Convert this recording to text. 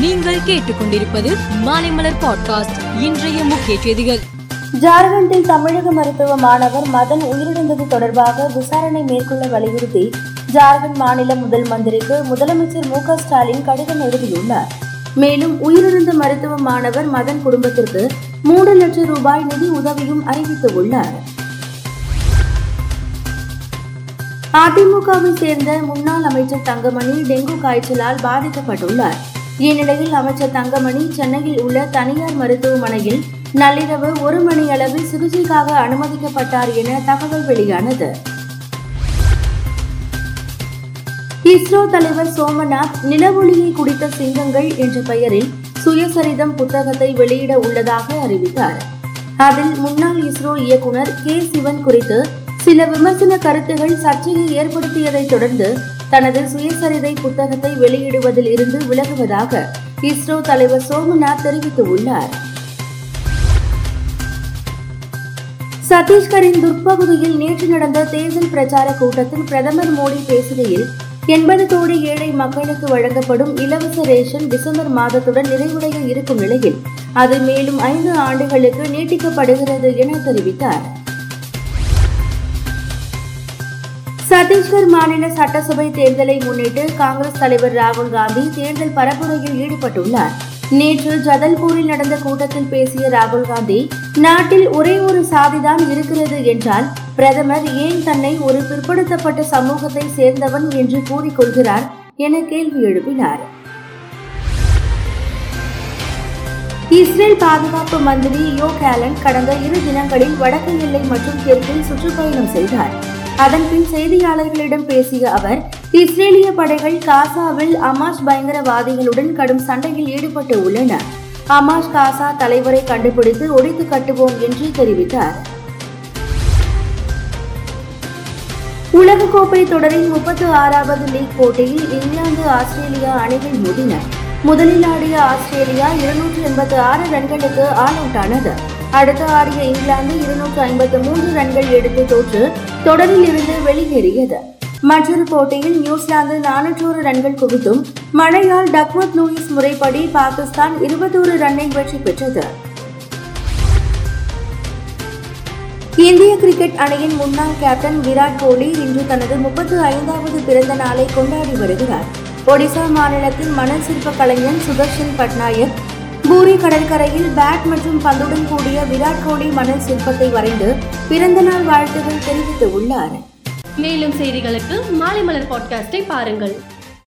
நீங்கள் கேட்டுக்கொண்டிருப்பது மாலைமலர் பாட்காஸ்ட் இன்றைய முக்கிய செய்திகள். ஜார்க்கண்டில் தமிழக மருத்துவ மாணவர் மதன் உயிரிழந்தது தொடர்பாக விசாரணை மேற்கொள்ள வலியுறுத்தி ஜார்க்கண்ட் மாநில முதல் மந்திரிக்கு முதலமைச்சர் மு க ஸ்டாலின் கடிதம் எழுதியுள்ளார். மேலும் உயிரிழந்த மருத்துவ மாணவர் மதன் குடும்பத்திற்கு மூன்று லட்சம் ரூபாய் நிதி உதவியும் அறிவித்துள்ளார். அதிமுகவை சேர்ந்த முன்னாள் அமைச்சர் தங்கமணி டெங்கு காய்ச்சலால் பாதிக்கப்பட்டுள்ளார். இந்நிலையில் அமைச்சர் தங்கமணி சென்னையில் உள்ள தனியார் மருத்துவமனையில் நள்ளிரவு ஒரு மணி அளவில் சிகிச்சைக்காக அனுமதிக்கப்பட்டார் என தகவல் வெளியானது. இஸ்ரோ தலைவர் சோமநாத் நிலவொளியை குடித்த சிங்கங்கள் என்ற பெயரில் சுயசரிதம் புத்தகத்தை வெளியிட உள்ளதாக அறிவித்தார். அதில் முன்னாள் இஸ்ரோ இயக்குனர் கே சிவன் குறித்து சில விமர்சன கருத்துகள் சர்ச்சையை ஏற்படுத்தியதை தொடர்ந்து தனது சுயசரிதை புத்தகத்தை வெளியிடுவதில் இருந்து விலகுவதாக இஸ்ரோ தலைவர் சோமநாத் தெரிவித்துள்ளார். சத்தீஸ்கரின் துர்ப்பகுதியில் நேற்று நடந்த தேர்தல் பிரச்சார கூட்டத்தில் பிரதமர் மோடி பேசுகையில் எண்பது கோடி ஏழை மக்களுக்கு வழங்கப்படும் இலவச ரேஷன் டிசம்பர் மாதத்துடன் நிறைவுடைய இருக்கும் நிலையில் அது மேலும் ஐந்து ஆண்டுகளுக்கு நீட்டிக்கப்படுகிறது என தெரிவித்தார். சத்தீஸ்கர் மாநில சட்டசபை தேர்தலை முன்னிட்டு காங்கிரஸ் தலைவர் ராகுல் காந்தி தேர்தல் பரப்புரையில் ஈடுபட்டுள்ளார். நேற்று ஜதல்பூரில் நடந்த கூட்டத்தில் பேசிய ராகுல் காந்தி நாட்டில் ஒரே ஒரு சாதிதான் இருக்கிறது என்றால் பிரதமர் ஏன் தன்னை ஒரு பிற்படுத்தப்பட்ட சமூகத்தை சேர்ந்தவன் என்று கூறிக்கொள்கிறார் என கேள்வி எழுப்பினார். இஸ்ரேல் பாதுகாப்பு மந்திரி யோ கேலன் கடந்த இரு தினங்களில் வடக்கு எல்லை மற்றும் தெற்கில் சுற்றுப்பயணம் செய்தார். அதன்பின் செய்தியாளர்களிடம் பேசிய அவர் இஸ்ரேலிய படைகள் காசாவில் அமாஷ் பயங்கரவாதிகளுடன் கடும் சண்டையில் ஈடுபட்டு உள்ளன. அமாஷ் காசா தலைவரை கண்டுபிடித்து ஒழித்து கட்டுவோம் என்று தெரிவித்தார். உலகக்கோப்பை தொடரின் முப்பத்து ஆறாவது லீக் போட்டியில் இங்கிலாந்து ஆஸ்திரேலியா அணிகள் மோதின. முதலில் ஆடிய ஆஸ்திரேலியா இருநூற்று எண்பத்தி ஆறு ரன்களுக்கு ஆல் அவுட் ஆனது அடுத்து ஆடிய இங்கிலாந்து இருநூற்று ஐம்பத்து மூன்று ரன்கள் எடுத்து தோற்று தொடரில் இருந்து வெளியேறியது. மற்றொரு போட்டியில் நியூசிலாந்து நானூற்றோரு ரன்கள் குவித்தும் மழையால் டக்வர்த் லூயிஸ் முறைப்படி பாகிஸ்தான் இருபத்தோரு ரன்னில் வெற்றி பெற்றது. இந்திய கிரிக்கெட் அணியின் முன்னாள் கேப்டன் விராட் கோலி இன்று தனது முப்பத்து ஐந்தாவது பிறந்த நாளை கொண்டாடி வருகிறார். ஒடிசா மாநிலத்தின் மணல் சிற்ப கலைஞன் சுதர்ஷன் பட்நாயக் பூரி கடற்கரையில் பேட் மற்றும் பந்துடன் கூடிய விராட் கோலி மணல் சிற்பத்தை வரைந்து பிறந்தநாள் வாழ்த்துகள் தெரிவித்துள்ளார் மேலும் செய்திகளுக்கு மாலை மலர் பாட்காஸ்டை பாருங்கள்.